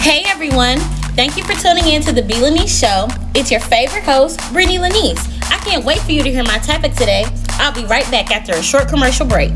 Hey everyone! Thank you for tuning in to the B. Lanice Show. It's your favorite host, Brittany Lanice. I can't wait for you to hear my topic today. I'll be right back after a short commercial break.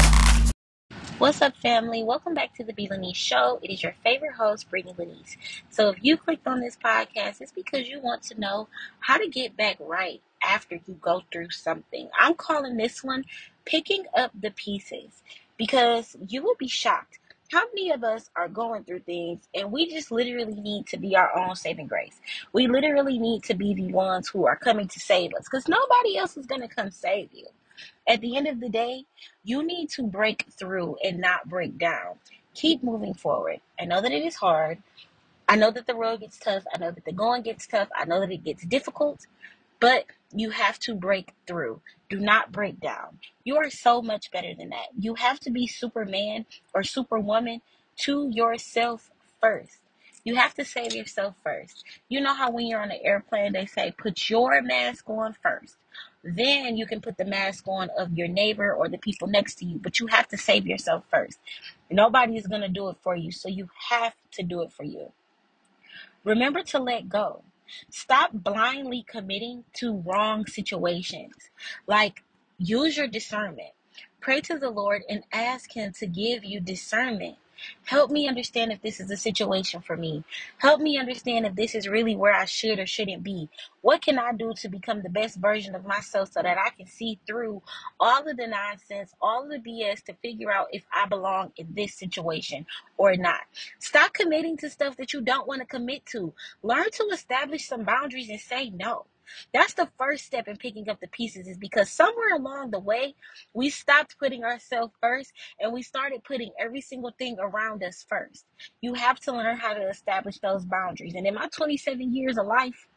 What's up, family? Welcome back to the B. Lanice Show. It is your favorite host, Brittany Lanice. So, if you clicked on this podcast, it's because you want to know how to get back right after you go through something. I'm calling this one Picking Up the Pieces because you will be shocked how many of us are going through things and we just literally need to be our own saving grace? We literally need to be the ones who are coming to save us because nobody else is going to come save you. At the end of the day, you need to break through and not break down. Keep moving forward. I know that it is hard. I know that the road gets tough. I know that the going gets tough. I know that it gets difficult, but you have to break through. Do not break down. You are so much better than that. You have to be Superman or Superwoman to yourself first. You have to save yourself first. You know how when you're on an airplane, they say, put your mask on first. Then you can put the mask on of your neighbor or the people next to you, but you have to save yourself first. Nobody is going to do it for you, so you have to do it for you. Remember to let go. Stop blindly committing to wrong situations. Like, use your discernment. Pray to the Lord and ask Him to give you discernment. Help me understand if this is a situation for me. Help me understand if this is really where I should or shouldn't be. What can I do to become the best version of myself so that I can see through all of the nonsense, all of the BS to figure out if I belong in this situation or not? Stop committing to stuff that you don't want to commit to. Learn to establish some boundaries and say no. That's the first step in picking up the pieces, is because somewhere along the way, we stopped putting ourselves first and we started putting every single thing around us first. You have to learn how to establish those boundaries. And in my 27 years of life,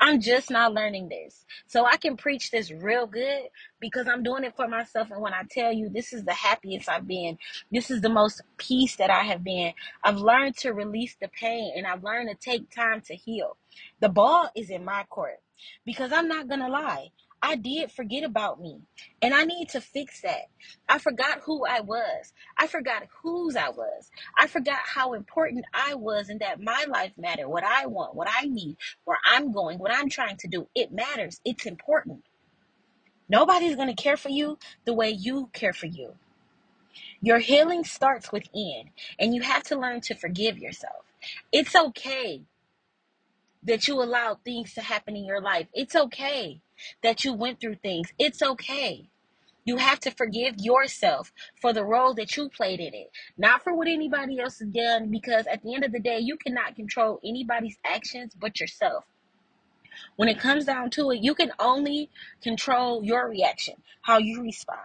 I'm just not learning this. So I can preach this real good because I'm doing it for myself. And when I tell you this is the happiest I've been, this is the most peace that I have been. I've learned to release the pain and I've learned to take time to heal. The ball is in my court. Because I'm not to lie, I did forget about me. And I need to fix that. I forgot who I was. I forgot whose I was. I forgot how important I was and that my life mattered. What I want, what I need, where I'm going, what I'm trying to do. It matters. It's important. Nobody's going to care for you the way you care for you. Your healing starts within, and you have to learn to forgive yourself. It's okay that you allowed things to happen in your life. It's okay that you went through things. It's okay. You have to forgive yourself for the role that you played in it, not for what anybody else has done, because at the end of the day, you cannot control anybody's actions but yourself. When it comes down to it, you can only control your reaction, how you respond.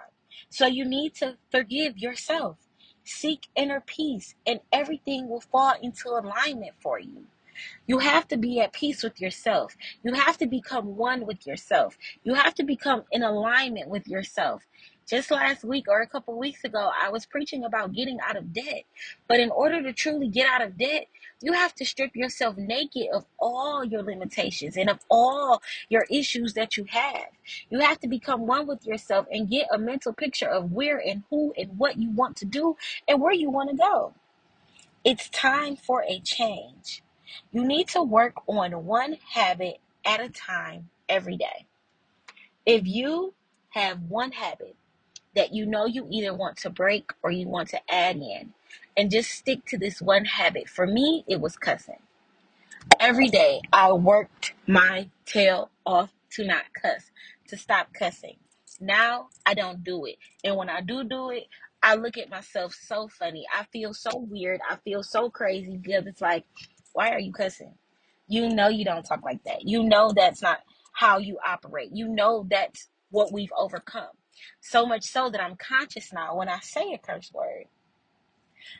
So you need to forgive yourself. Seek inner peace, and everything will fall into alignment for you. You have to be at peace with yourself. You have to become one with yourself. You have to become in alignment with yourself. Just last week or a couple weeks ago, I was preaching about getting out of debt. But in order to truly get out of debt, you have to strip yourself naked of all your limitations and of all your issues that you have. You have to become one with yourself and get a mental picture of where and who and what you want to do and where you want to go. It's time for a change. You need to work on one habit at a time every day. If you have one habit that you know you either want to break or you want to add in, and just stick to this one habit. For me, it was cussing. Every day I worked my tail off to not cuss, to stop cussing. Now I don't do it. And when I do do it, I look at myself so funny. I feel so weird. I feel so crazy because it's like, why are you cussing? You know you don't talk like that. You know that's not how you operate. You know that's what we've overcome. So much so that I'm conscious now when I say a curse word.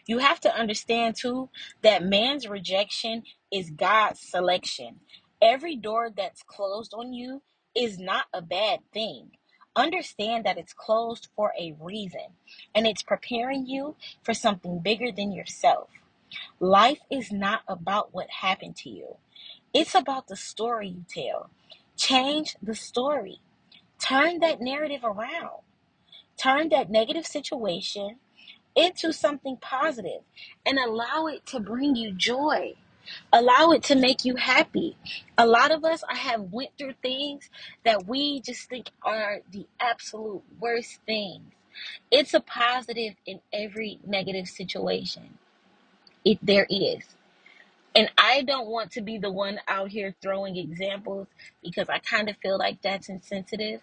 You have to understand too that man's rejection is God's selection. Every door that's closed on you is not a bad thing. Understand that it's closed for a reason and it's preparing you for something bigger than yourself. Life is not about what happened to you, it's about the story you tell. Change the story, turn that narrative around, turn that negative situation into something positive and allow it to bring you joy. Allow it to make you happy. A lot of us I have went through things that we just think are the absolute worst things. It's a positive in every negative situation. It there is. And I don't want to be the one out here throwing examples because I kind of feel like that's insensitive.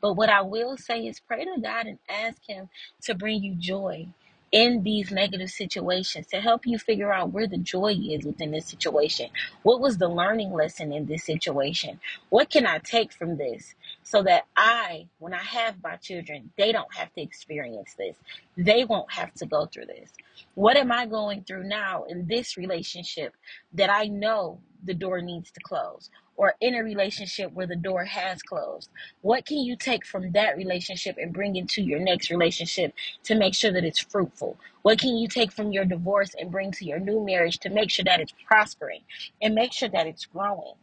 But what I will say is pray to God and ask Him to bring you joy in these negative situations, to help you figure out where the joy is within this situation. What was the learning lesson in this situation? What can I take from this so that I, when I have my children, they don't have to experience this? They won't have to go through this. What am I going through now in this relationship that I know the door needs to close? Or in a relationship where the door has closed? What can you take from that relationship and bring into your next relationship to make sure that it's fruitful? What can you take from your divorce and bring to your new marriage to make sure that it's prospering and make sure that it's growing?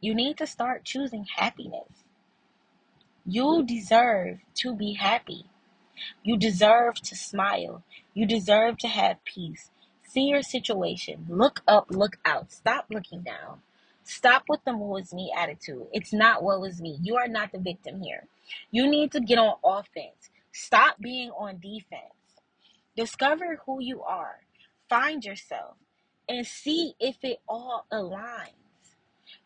You need to start choosing happiness. You deserve to be happy. You deserve to smile. You deserve to have peace. See your situation. Look up, look out. Stop looking down. Stop with the woe is me attitude. It's not woe is me. You are not the victim here. You need to get on offense. Stop being on defense. Discover who you are. Find yourself and see if it all aligns.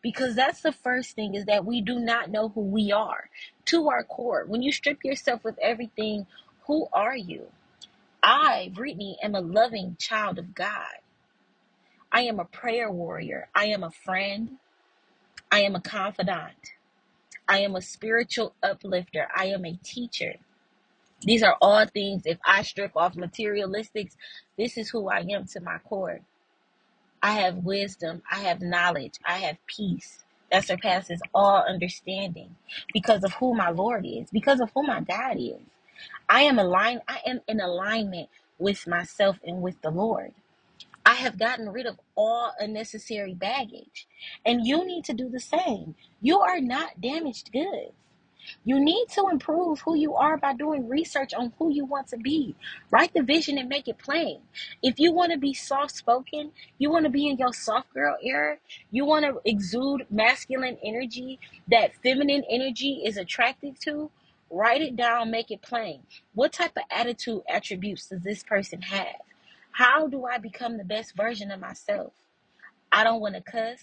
Because that's the first thing is that we do not know who we are to our core. When you strip yourself of everything, who are you? I, Brittany, am a loving child of God. I am a prayer warrior. I am a friend. I am a confidant. I am a spiritual uplifter. I am a teacher. These are all things, if I strip off materialistics, this is who I am to my core. I have wisdom. I have knowledge. I have peace that surpasses all understanding because of who my Lord is, because of who my God is. I am aligned, I am in alignment with myself and with the Lord. I have gotten rid of all unnecessary baggage. And you need to do the same. You are not damaged goods. You need to improve who you are by doing research on who you want to be. Write the vision and make it plain. If you want to be soft spoken, you want to be in your soft girl era, you want to exude masculine energy that feminine energy is attracted to, write it down, make it plain. What type of attitude attributes does this person have? How do I become the best version of myself? I don't want to cuss.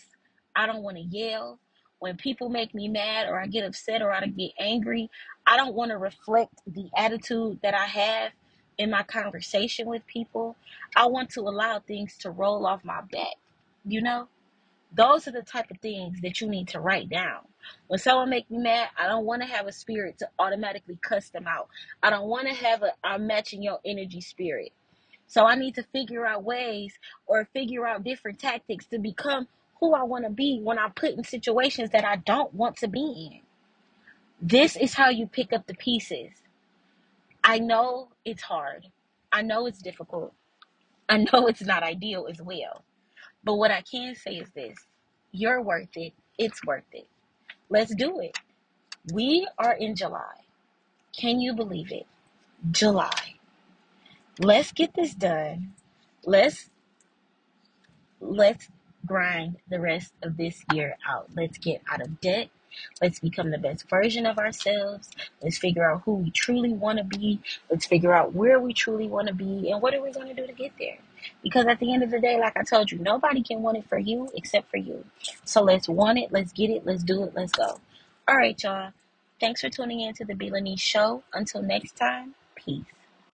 I don't want to yell. When people make me mad or I get upset or I get angry, I don't want to reflect the attitude that I have in my conversation with people. I want to allow things to roll off my back. You know, those are the type of things that you need to write down. When someone make me mad, I don't want to have a spirit to automatically cuss them out. I don't want to have a I'm matching your energy spirit. So I need to figure out ways or figure out different tactics to become who I want to be when I'm put in situations that I don't want to be in. This is how you pick up the pieces. I know it's hard. I know it's difficult. I know it's not ideal as well. But what I can say is this you're worth it. It's worth it. Let's do it. We are in July. Can you believe it? July. Let's get this done. Let's let's grind the rest of this year out. Let's get out of debt. Let's become the best version of ourselves. Let's figure out who we truly want to be. Let's figure out where we truly want to be and what are we going to do to get there. Because at the end of the day, like I told you, nobody can want it for you except for you. So let's want it, let's get it, let's do it, let's go. All right, y'all. Thanks for tuning in to the B. Lanice Show. Until next time, peace.